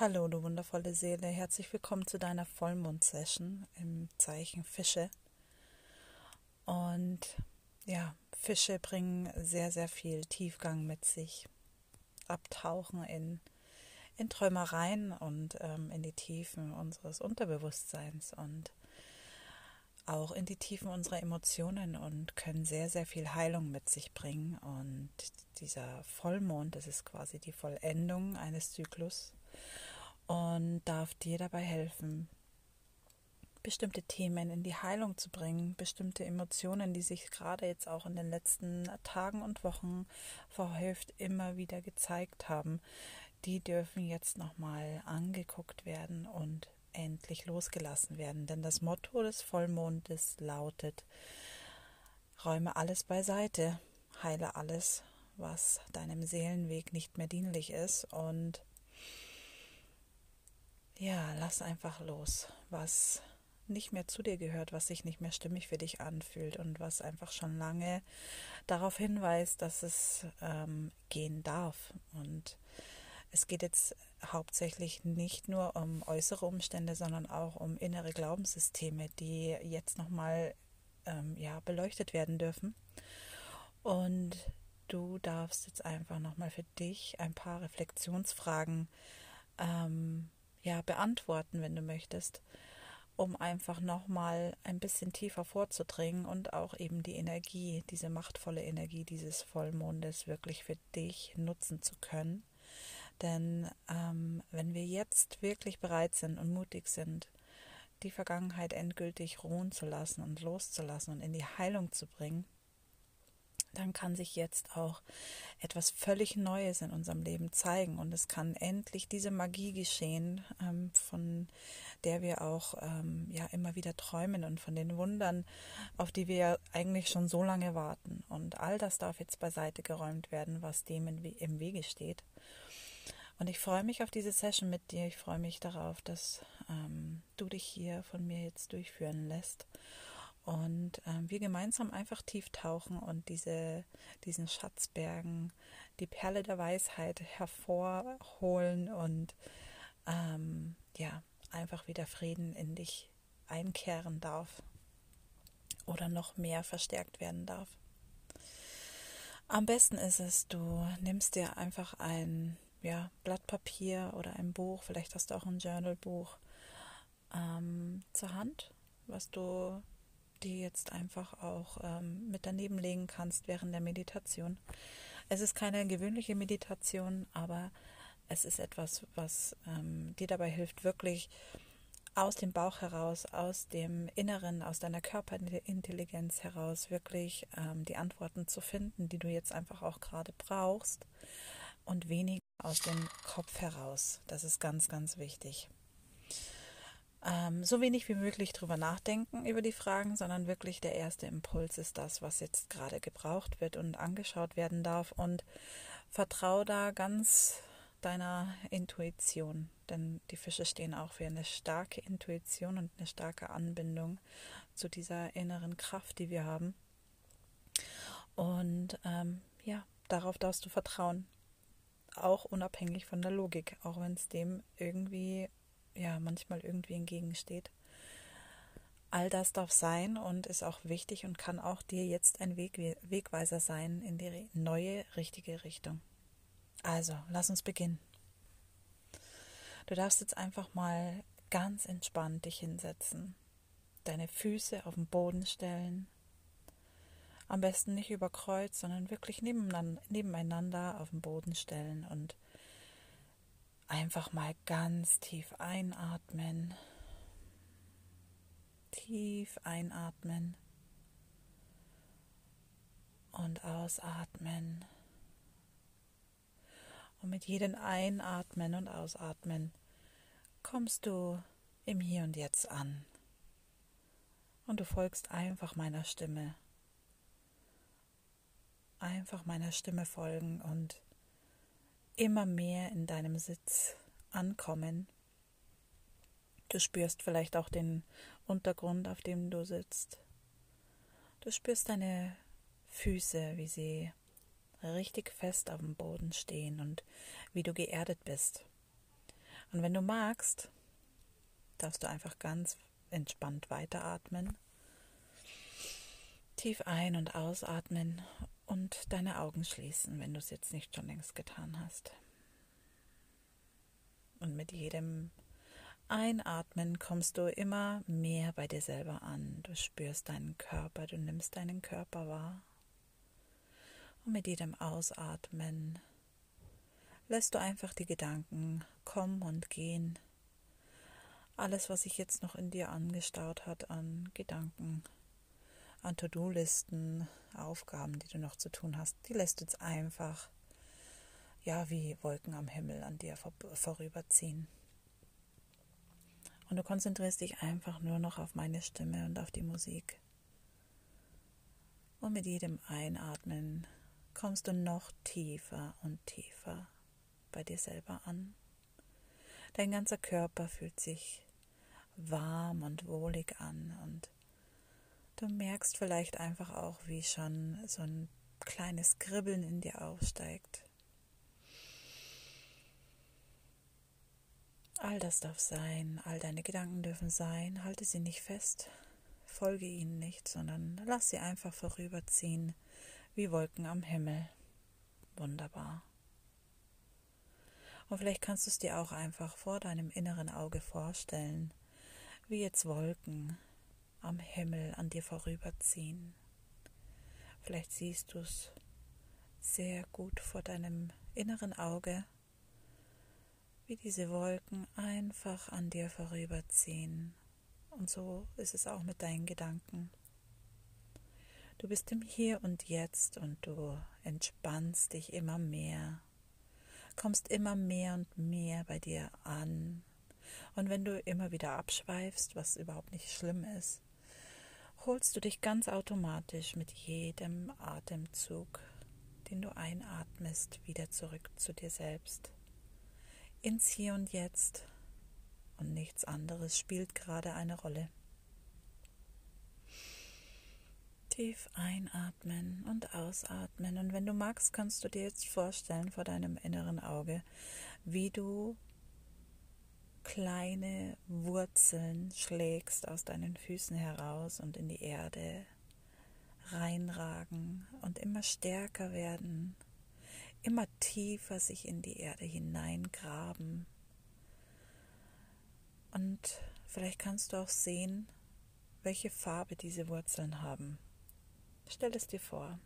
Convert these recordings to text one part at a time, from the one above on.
Hallo, du wundervolle Seele. Herzlich willkommen zu deiner Vollmond-Session im Zeichen Fische. Und ja, Fische bringen sehr, sehr viel Tiefgang mit sich. Abtauchen in, in Träumereien und ähm, in die Tiefen unseres Unterbewusstseins und auch in die Tiefen unserer Emotionen und können sehr, sehr viel Heilung mit sich bringen. Und dieser Vollmond, das ist quasi die Vollendung eines Zyklus und darf dir dabei helfen, bestimmte Themen in die Heilung zu bringen, bestimmte Emotionen, die sich gerade jetzt auch in den letzten Tagen und Wochen verhäuft immer wieder gezeigt haben, die dürfen jetzt nochmal angeguckt werden und endlich losgelassen werden. Denn das Motto des Vollmondes lautet, räume alles beiseite, heile alles, was deinem Seelenweg nicht mehr dienlich ist und ja, lass einfach los, was nicht mehr zu dir gehört, was sich nicht mehr stimmig für dich anfühlt und was einfach schon lange darauf hinweist, dass es ähm, gehen darf. Und es geht jetzt hauptsächlich nicht nur um äußere Umstände, sondern auch um innere Glaubenssysteme, die jetzt nochmal ähm, ja, beleuchtet werden dürfen. Und du darfst jetzt einfach nochmal für dich ein paar Reflexionsfragen ähm, ja, beantworten, wenn du möchtest, um einfach nochmal ein bisschen tiefer vorzudringen und auch eben die Energie, diese machtvolle Energie dieses Vollmondes wirklich für dich nutzen zu können. Denn ähm, wenn wir jetzt wirklich bereit sind und mutig sind, die Vergangenheit endgültig ruhen zu lassen und loszulassen und in die Heilung zu bringen, dann kann sich jetzt auch etwas völlig Neues in unserem Leben zeigen und es kann endlich diese Magie geschehen, ähm, von der wir auch ähm, ja immer wieder träumen und von den Wundern, auf die wir eigentlich schon so lange warten. Und all das darf jetzt beiseite geräumt werden, was dem im Wege steht. Und ich freue mich auf diese Session mit dir. Ich freue mich darauf, dass ähm, du dich hier von mir jetzt durchführen lässt und ähm, wir gemeinsam einfach tief tauchen und diese, diesen Schatzbergen, die Perle der Weisheit hervorholen und ähm, ja, einfach wieder Frieden in dich einkehren darf oder noch mehr verstärkt werden darf. Am besten ist es, du nimmst dir einfach ein ja, Blatt Papier oder ein Buch, vielleicht hast du auch ein Journalbuch ähm, zur Hand, was du die jetzt einfach auch ähm, mit daneben legen kannst während der Meditation. Es ist keine gewöhnliche Meditation, aber es ist etwas, was ähm, dir dabei hilft, wirklich aus dem Bauch heraus, aus dem Inneren, aus deiner Körperintelligenz heraus wirklich ähm, die Antworten zu finden, die du jetzt einfach auch gerade brauchst und weniger aus dem Kopf heraus. Das ist ganz, ganz wichtig ähm, so wenig wie möglich drüber nachdenken über die Fragen, sondern wirklich der erste Impuls ist das, was jetzt gerade gebraucht wird und angeschaut werden darf. Und vertraue da ganz deiner Intuition, denn die Fische stehen auch für eine starke Intuition und eine starke Anbindung zu dieser inneren Kraft, die wir haben. Und ähm, ja, darauf darfst du vertrauen, auch unabhängig von der Logik, auch wenn es dem irgendwie ja manchmal irgendwie entgegensteht. All das darf sein und ist auch wichtig und kann auch dir jetzt ein Weg, Wegweiser sein in die neue, richtige Richtung. Also, lass uns beginnen. Du darfst jetzt einfach mal ganz entspannt dich hinsetzen, deine Füße auf den Boden stellen, am besten nicht über Kreuz, sondern wirklich nebeneinander auf den Boden stellen und Einfach mal ganz tief einatmen. Tief einatmen. Und ausatmen. Und mit jedem Einatmen und Ausatmen kommst du im Hier und Jetzt an. Und du folgst einfach meiner Stimme. Einfach meiner Stimme folgen und immer mehr in deinem Sitz ankommen. Du spürst vielleicht auch den Untergrund, auf dem du sitzt. Du spürst deine Füße, wie sie richtig fest auf dem Boden stehen und wie du geerdet bist. Und wenn du magst, darfst du einfach ganz entspannt weiteratmen. Tief ein- und ausatmen und deine Augen schließen, wenn du es jetzt nicht schon längst getan hast. Und mit jedem Einatmen kommst du immer mehr bei dir selber an. Du spürst deinen Körper, du nimmst deinen Körper wahr. Und mit jedem Ausatmen lässt du einfach die Gedanken kommen und gehen. Alles, was sich jetzt noch in dir angestaut hat an Gedanken, an To-Do-Listen, Aufgaben, die du noch zu tun hast, die lässt du jetzt einfach, ja, wie Wolken am Himmel an dir vorüberziehen. Und du konzentrierst dich einfach nur noch auf meine Stimme und auf die Musik. Und mit jedem Einatmen kommst du noch tiefer und tiefer bei dir selber an. Dein ganzer Körper fühlt sich warm und wohlig an und du merkst vielleicht einfach auch, wie schon so ein kleines Kribbeln in dir aufsteigt. All das darf sein, all deine Gedanken dürfen sein, halte sie nicht fest, folge ihnen nicht, sondern lass sie einfach vorüberziehen wie Wolken am Himmel. Wunderbar. Und vielleicht kannst du es dir auch einfach vor deinem inneren Auge vorstellen, wie jetzt Wolken am Himmel an dir vorüberziehen. Vielleicht siehst du es sehr gut vor deinem inneren Auge wie diese Wolken einfach an dir vorüberziehen. Und so ist es auch mit deinen Gedanken. Du bist im Hier und Jetzt und du entspannst dich immer mehr, kommst immer mehr und mehr bei dir an. Und wenn du immer wieder abschweifst, was überhaupt nicht schlimm ist, holst du dich ganz automatisch mit jedem Atemzug, den du einatmest, wieder zurück zu dir selbst. Ins Hier und Jetzt. Und nichts anderes spielt gerade eine Rolle. Tief einatmen und ausatmen. Und wenn du magst, kannst du dir jetzt vorstellen vor deinem inneren Auge, wie du kleine Wurzeln schlägst aus deinen Füßen heraus und in die Erde reinragen und immer stärker werden immer tiefer sich in die Erde hineingraben. Und vielleicht kannst du auch sehen, welche Farbe diese Wurzeln haben. Stell es dir vor.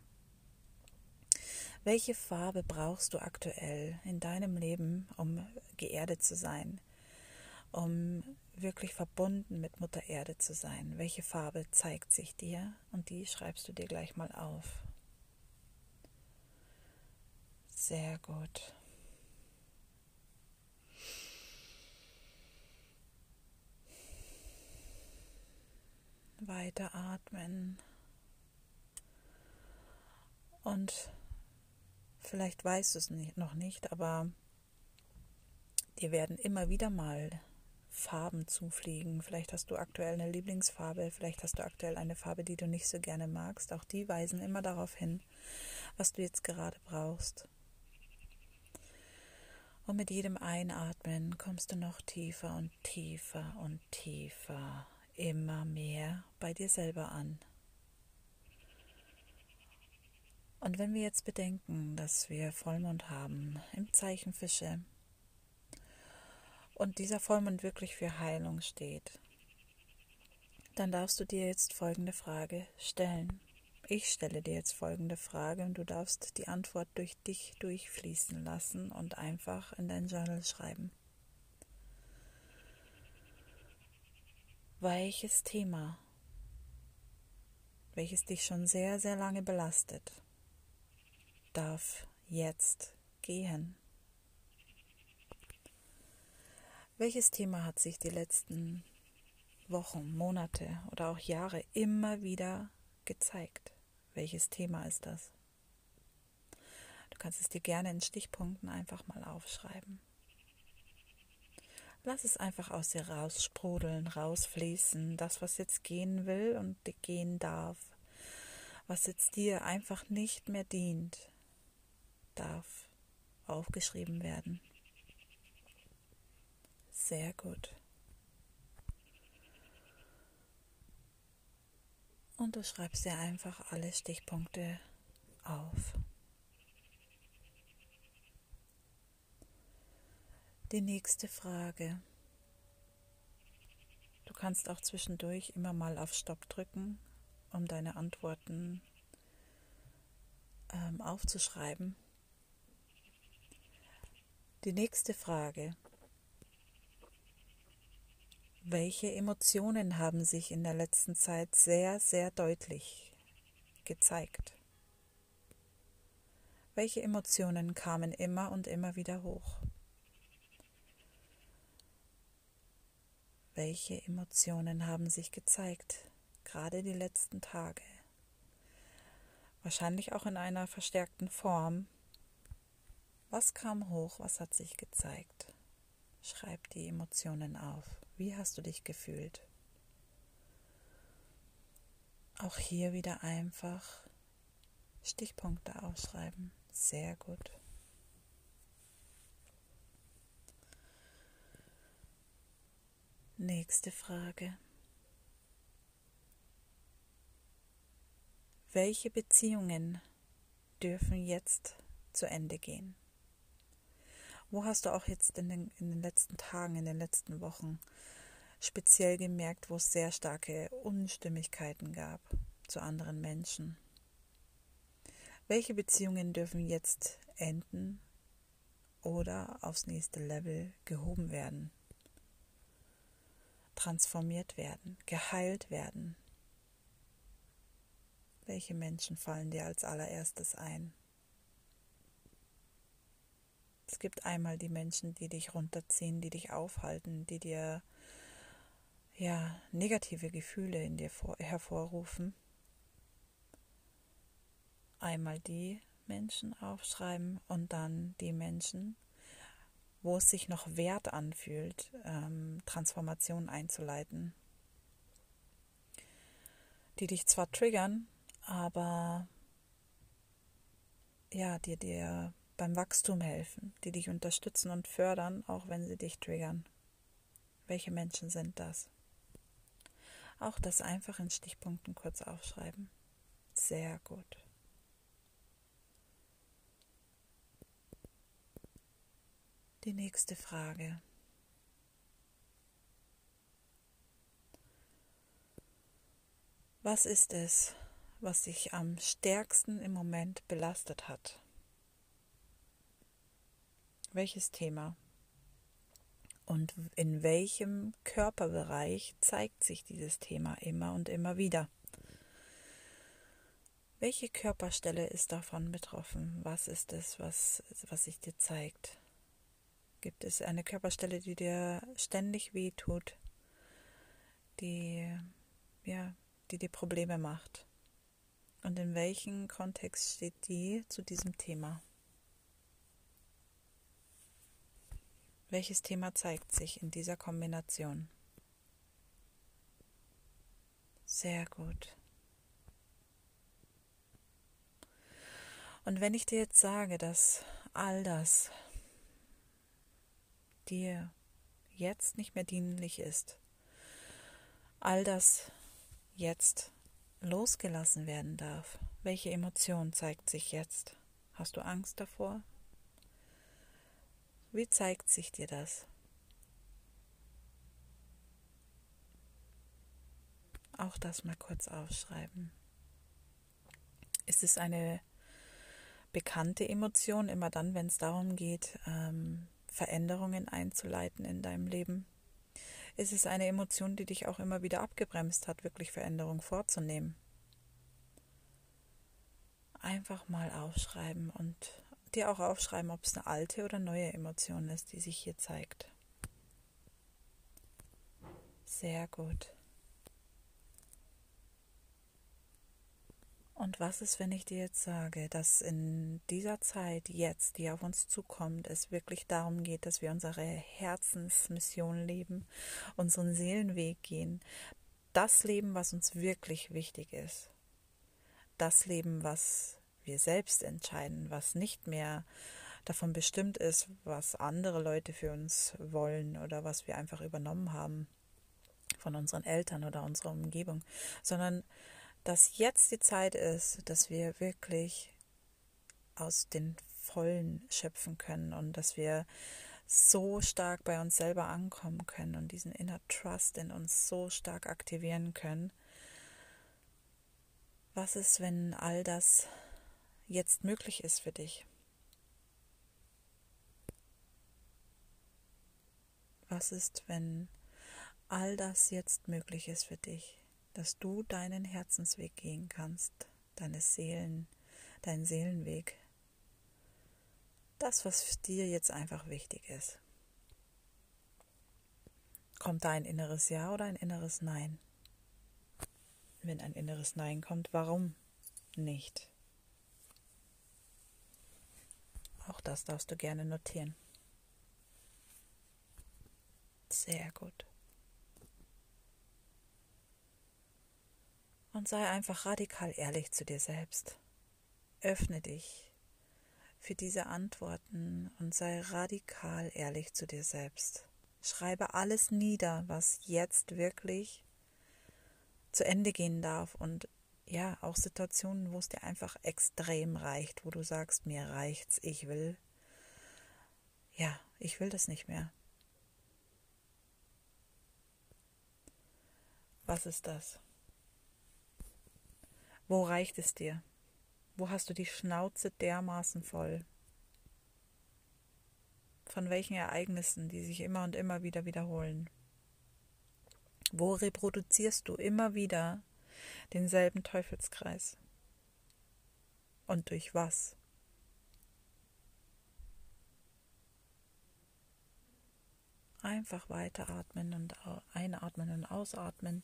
Welche Farbe brauchst du aktuell in deinem Leben, um geerdet zu sein, um wirklich verbunden mit Mutter Erde zu sein? Welche Farbe zeigt sich dir? Und die schreibst du dir gleich mal auf. Sehr gut. Weiter atmen. Und vielleicht weißt du es noch nicht, aber dir werden immer wieder mal Farben zufliegen. Vielleicht hast du aktuell eine Lieblingsfarbe, vielleicht hast du aktuell eine Farbe, die du nicht so gerne magst. Auch die weisen immer darauf hin, was du jetzt gerade brauchst. Und mit jedem Einatmen kommst du noch tiefer und tiefer und tiefer, immer mehr bei dir selber an. Und wenn wir jetzt bedenken, dass wir Vollmond haben im Zeichen Fische und dieser Vollmond wirklich für Heilung steht, dann darfst du dir jetzt folgende Frage stellen. Ich stelle dir jetzt folgende Frage und du darfst die Antwort durch dich durchfließen lassen und einfach in dein Journal schreiben. Welches Thema, welches dich schon sehr, sehr lange belastet, darf jetzt gehen? Welches Thema hat sich die letzten Wochen, Monate oder auch Jahre immer wieder gezeigt? Welches Thema ist das? Du kannst es dir gerne in Stichpunkten einfach mal aufschreiben. Lass es einfach aus dir raussprudeln, rausfließen, das, was jetzt gehen will und gehen darf, was jetzt dir einfach nicht mehr dient, darf aufgeschrieben werden. Sehr gut. Und du schreibst dir einfach alle Stichpunkte auf. Die nächste Frage. Du kannst auch zwischendurch immer mal auf Stopp drücken, um deine Antworten ähm, aufzuschreiben. Die nächste Frage. Welche Emotionen haben sich in der letzten Zeit sehr, sehr deutlich gezeigt? Welche Emotionen kamen immer und immer wieder hoch? Welche Emotionen haben sich gezeigt, gerade die letzten Tage? Wahrscheinlich auch in einer verstärkten Form. Was kam hoch, was hat sich gezeigt? Schreib die Emotionen auf. Wie hast du dich gefühlt? Auch hier wieder einfach Stichpunkte aufschreiben. Sehr gut. Nächste Frage. Welche Beziehungen dürfen jetzt zu Ende gehen? Wo hast du auch jetzt in den, in den letzten Tagen, in den letzten Wochen speziell gemerkt, wo es sehr starke Unstimmigkeiten gab zu anderen Menschen? Welche Beziehungen dürfen jetzt enden oder aufs nächste Level gehoben werden? transformiert werden, geheilt werden. Welche Menschen fallen dir als allererstes ein? Es gibt einmal die Menschen, die dich runterziehen, die dich aufhalten, die dir ja negative Gefühle in dir vor, hervorrufen. Einmal die Menschen aufschreiben und dann die Menschen, wo es sich noch wert anfühlt, ähm, Transformation einzuleiten, die dich zwar triggern, aber ja, die dir beim Wachstum helfen, die dich unterstützen und fördern, auch wenn sie dich triggern. Welche Menschen sind das? Auch das einfach in Stichpunkten kurz aufschreiben. Sehr gut. Die nächste Frage. Was ist es, was dich am stärksten im Moment belastet hat? Welches Thema? Und in welchem Körperbereich zeigt sich dieses Thema immer und immer wieder? Welche Körperstelle ist davon betroffen? Was ist es, was, was sich dir zeigt? Gibt es eine Körperstelle, die dir ständig weh tut, die, ja, die dir Probleme macht? Und in welchem Kontext steht die zu diesem Thema? Welches Thema zeigt sich in dieser Kombination? Sehr gut. Und wenn ich dir jetzt sage, dass all das, dir jetzt nicht mehr dienlich ist, all das jetzt losgelassen werden darf. Welche Emotion zeigt sich jetzt? Hast du Angst davor? Wie zeigt sich dir das? Auch das mal kurz aufschreiben. Ist es eine bekannte Emotion, immer dann, wenn es darum geht, ähm, Veränderungen einzuleiten in deinem Leben? Ist es eine Emotion, die dich auch immer wieder abgebremst hat, wirklich Veränderungen vorzunehmen? Einfach mal aufschreiben und dir auch aufschreiben, ob es eine alte oder neue Emotion ist, die sich hier zeigt. Sehr gut. Und was ist, wenn ich dir jetzt sage, dass in dieser Zeit jetzt, die auf uns zukommt, es wirklich darum geht, dass wir unsere Herzensmission leben, unseren Seelenweg gehen, das Leben, was uns wirklich wichtig ist, das Leben, was wir selbst entscheiden, was nicht mehr davon bestimmt ist, was andere Leute für uns wollen oder was wir einfach übernommen haben von unseren Eltern oder unserer Umgebung, sondern dass jetzt die Zeit ist, dass wir wirklich aus den Vollen schöpfen können und dass wir so stark bei uns selber ankommen können und diesen Inner Trust in uns so stark aktivieren können. Was ist, wenn all das jetzt möglich ist für dich? Was ist, wenn all das jetzt möglich ist für dich, dass du deinen Herzensweg gehen kannst, deine Seelen, deinen Seelenweg, das, was dir jetzt einfach wichtig ist. Kommt da ein inneres Ja oder ein inneres Nein? Wenn ein inneres Nein kommt, warum nicht? Auch das darfst du gerne notieren. Sehr gut. Und sei einfach radikal ehrlich zu dir selbst. Öffne dich für diese Antworten und sei radikal ehrlich zu dir selbst. Schreibe alles nieder, was jetzt wirklich zu Ende gehen darf und ja, auch Situationen, wo es dir einfach extrem reicht, wo du sagst, mir reicht's, ich will, ja, ich will das nicht mehr. Was ist das? Wo reicht es dir? Wo hast du die Schnauze dermaßen voll? Von welchen Ereignissen, die sich immer und immer wieder wiederholen? Wo reproduzierst du immer wieder denselben Teufelskreis? Und durch was? Einfach weiteratmen und einatmen und ausatmen.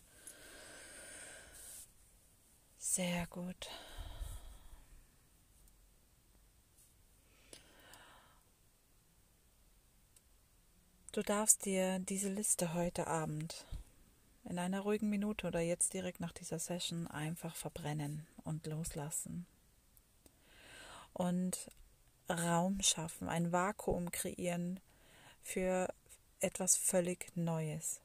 Sehr gut. Du darfst dir diese Liste heute Abend in einer ruhigen Minute oder jetzt direkt nach dieser Session einfach verbrennen und loslassen. Und Raum schaffen, ein Vakuum kreieren für etwas völlig Neues.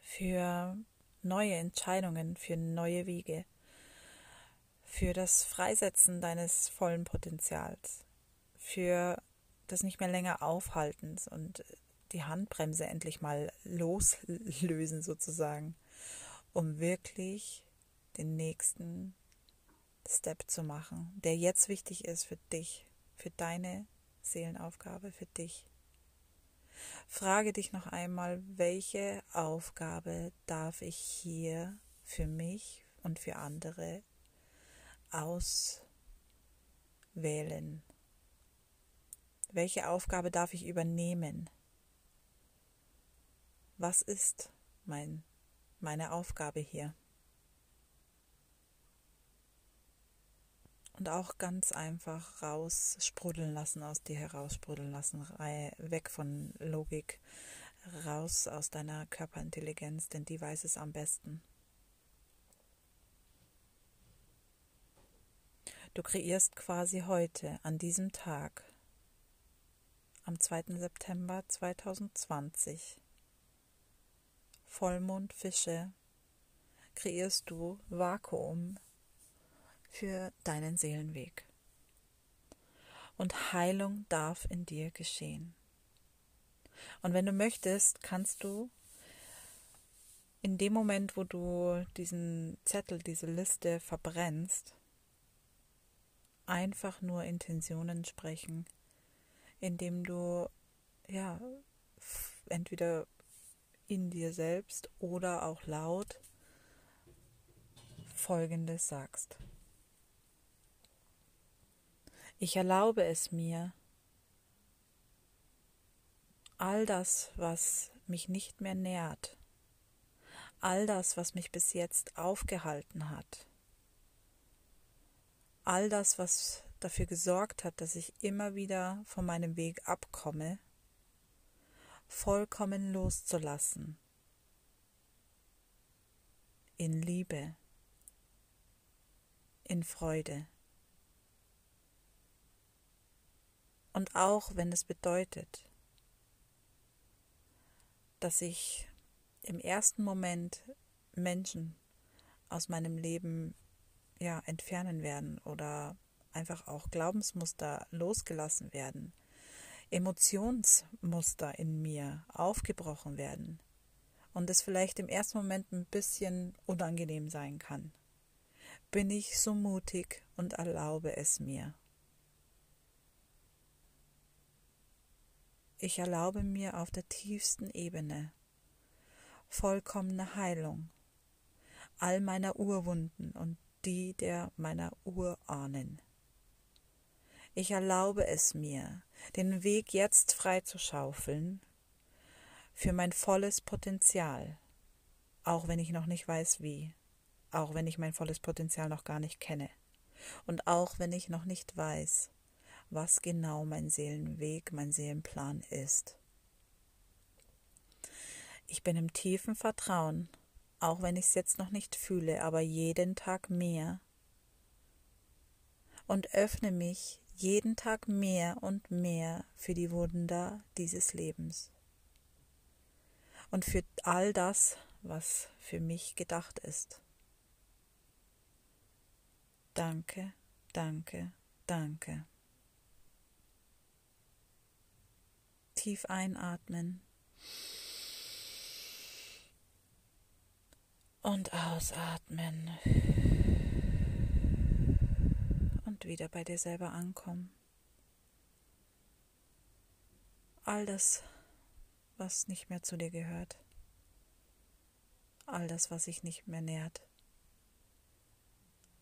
Für neue Entscheidungen, für neue Wege, für das Freisetzen deines vollen Potenzials, für das nicht mehr länger Aufhaltens und die Handbremse endlich mal loslösen sozusagen, um wirklich den nächsten Step zu machen, der jetzt wichtig ist für dich, für deine Seelenaufgabe, für dich. Frage dich noch einmal, welche Aufgabe darf ich hier für mich und für andere auswählen? Welche Aufgabe darf ich übernehmen? Was ist mein, meine Aufgabe hier? Und auch ganz einfach raussprudeln lassen, aus dir heraussprudeln lassen, weg von Logik, raus aus deiner Körperintelligenz, denn die weiß es am besten. Du kreierst quasi heute, an diesem Tag, am 2. September 2020, Vollmond Fische, kreierst du Vakuum für deinen Seelenweg. Und Heilung darf in dir geschehen. Und wenn du möchtest, kannst du in dem Moment, wo du diesen Zettel, diese Liste verbrennst, einfach nur Intentionen sprechen, indem du ja entweder in dir selbst oder auch laut Folgendes sagst. Ich erlaube es mir, all das, was mich nicht mehr nährt, all das, was mich bis jetzt aufgehalten hat, all das, was dafür gesorgt hat, dass ich immer wieder von meinem Weg abkomme, vollkommen loszulassen. In Liebe, in Freude Und auch wenn es bedeutet, dass ich im ersten Moment Menschen aus meinem Leben ja entfernen werden oder einfach auch Glaubensmuster losgelassen werden, Emotionsmuster in mir aufgebrochen werden und es vielleicht im ersten Moment ein bisschen unangenehm sein kann, bin ich so mutig und erlaube es mir. Ich erlaube mir auf der tiefsten Ebene vollkommene Heilung all meiner Urwunden und die der meiner Urahnen. Ich erlaube es mir, den Weg jetzt freizuschaufeln für mein volles Potenzial, auch wenn ich noch nicht weiß wie, auch wenn ich mein volles Potenzial noch gar nicht kenne und auch wenn ich noch nicht weiß, was genau mein Seelenweg, mein Seelenplan ist. Ich bin im tiefen Vertrauen, auch wenn ich es jetzt noch nicht fühle, aber jeden Tag mehr. Und öffne mich jeden Tag mehr und mehr für die Wunder dieses Lebens. Und für all das, was für mich gedacht ist. Danke, danke, danke. Tief einatmen. Und ausatmen. Wieder bei dir selber ankommen. All das, was nicht mehr zu dir gehört. All das, was sich nicht mehr nährt.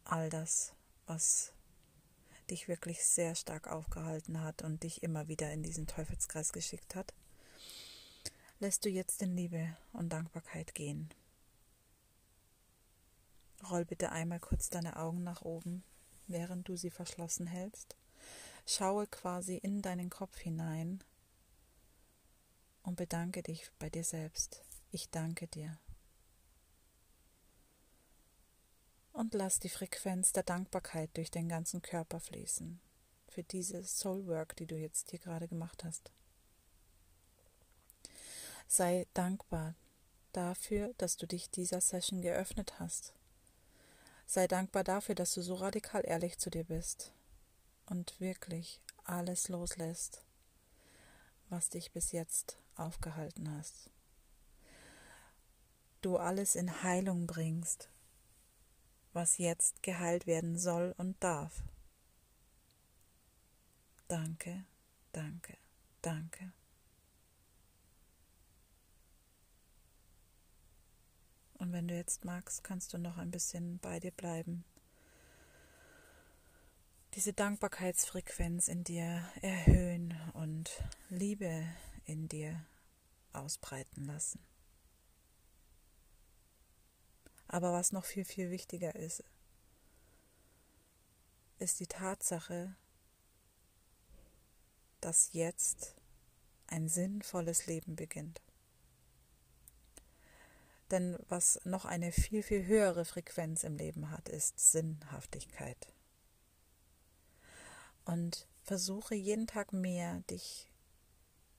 All das, was dich wirklich sehr stark aufgehalten hat und dich immer wieder in diesen Teufelskreis geschickt hat, lässt du jetzt in Liebe und Dankbarkeit gehen. Roll bitte einmal kurz deine Augen nach oben, während du sie verschlossen hältst. Schaue quasi in deinen Kopf hinein und bedanke dich bei dir selbst. Ich danke dir. und lass die Frequenz der Dankbarkeit durch den ganzen Körper fließen für diese Soul Work, die du jetzt hier gerade gemacht hast. Sei dankbar dafür, dass du dich dieser Session geöffnet hast. Sei dankbar dafür, dass du so radikal ehrlich zu dir bist und wirklich alles loslässt, was dich bis jetzt aufgehalten hast. Du alles in Heilung bringst, was jetzt geheilt werden soll und darf. Danke, danke, danke. Und wenn du jetzt magst, kannst du noch ein bisschen bei dir bleiben. Diese Dankbarkeitsfrequenz in dir erhöhen und Liebe in dir ausbreiten lassen. Aber was noch viel, viel wichtiger ist, ist die Tatsache, dass jetzt ein sinnvolles Leben beginnt. Denn was noch eine viel, viel höhere Frequenz im Leben hat, ist Sinnhaftigkeit. Und versuche jeden Tag mehr, dich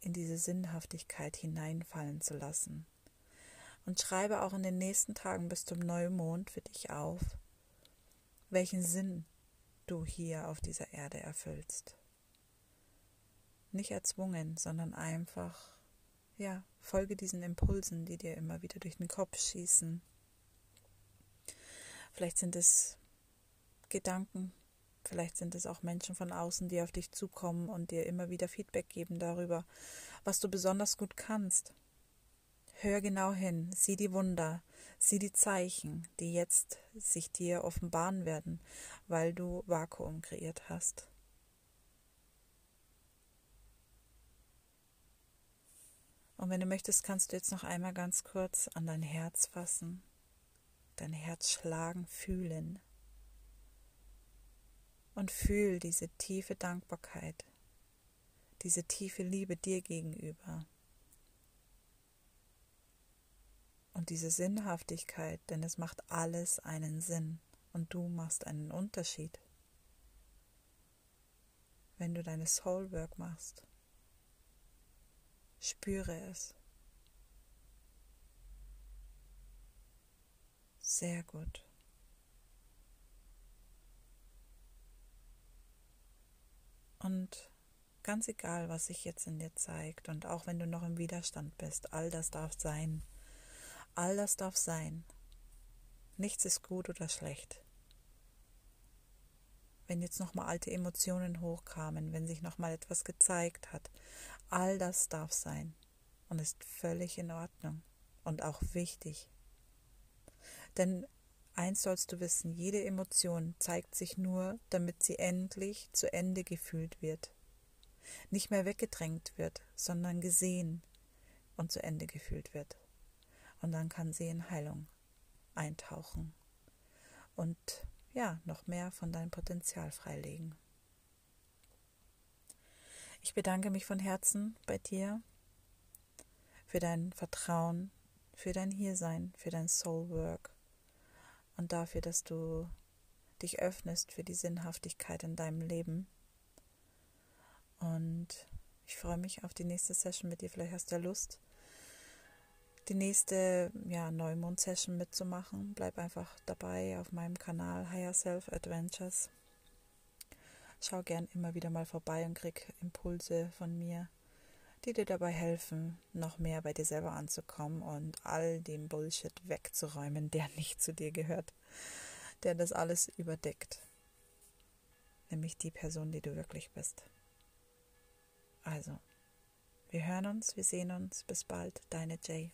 in diese Sinnhaftigkeit hineinfallen zu lassen. Und schreibe auch in den nächsten Tagen bis zum Neumond für dich auf, welchen Sinn du hier auf dieser Erde erfüllst. Nicht erzwungen, sondern einfach, ja, folge diesen Impulsen, die dir immer wieder durch den Kopf schießen. Vielleicht sind es Gedanken, vielleicht sind es auch Menschen von außen, die auf dich zukommen und dir immer wieder Feedback geben darüber, was du besonders gut kannst. Hör genau hin, sieh die Wunder, sieh die Zeichen, die jetzt sich dir offenbaren werden, weil du Vakuum kreiert hast. Und wenn du möchtest, kannst du jetzt noch einmal ganz kurz an dein Herz fassen, dein Herz schlagen, fühlen. Und fühl diese tiefe Dankbarkeit, diese tiefe Liebe dir gegenüber. und diese Sinnhaftigkeit, denn es macht alles einen Sinn und du machst einen Unterschied. wenn du deine Soul Work machst. Spüre es. Sehr gut. Und ganz egal, was sich jetzt in dir zeigt und auch wenn du noch im Widerstand bist, all das darf sein. All das darf sein. Nichts ist gut oder schlecht. Wenn jetzt nochmal alte Emotionen hochkamen, wenn sich nochmal etwas gezeigt hat, all das darf sein und ist völlig in Ordnung und auch wichtig. Denn eins sollst du wissen, jede Emotion zeigt sich nur, damit sie endlich zu Ende gefühlt wird. Nicht mehr weggedrängt wird, sondern gesehen und zu Ende gefühlt wird. Und dann kann sie in Heilung eintauchen und ja, noch mehr von deinem Potenzial freilegen. Ich bedanke mich von Herzen bei dir für dein Vertrauen, für dein Hiersein, für dein Soul Work und dafür, dass du dich öffnest für die Sinnhaftigkeit in deinem Leben. Und ich freue mich auf die nächste Session mit dir. Vielleicht hast du ja Lust, die nächste ja, Neumond-Session mitzumachen. Bleib einfach dabei auf meinem Kanal Higher Self Adventures. Schau gern immer wieder mal vorbei und krieg Impulse von mir, die dir dabei helfen, noch mehr bei dir selber anzukommen und all dem Bullshit wegzuräumen, der nicht zu dir gehört, der das alles überdeckt. Nämlich die Person, die du wirklich bist. Also, wir hören uns, wir sehen uns. Bis bald, deine Jay.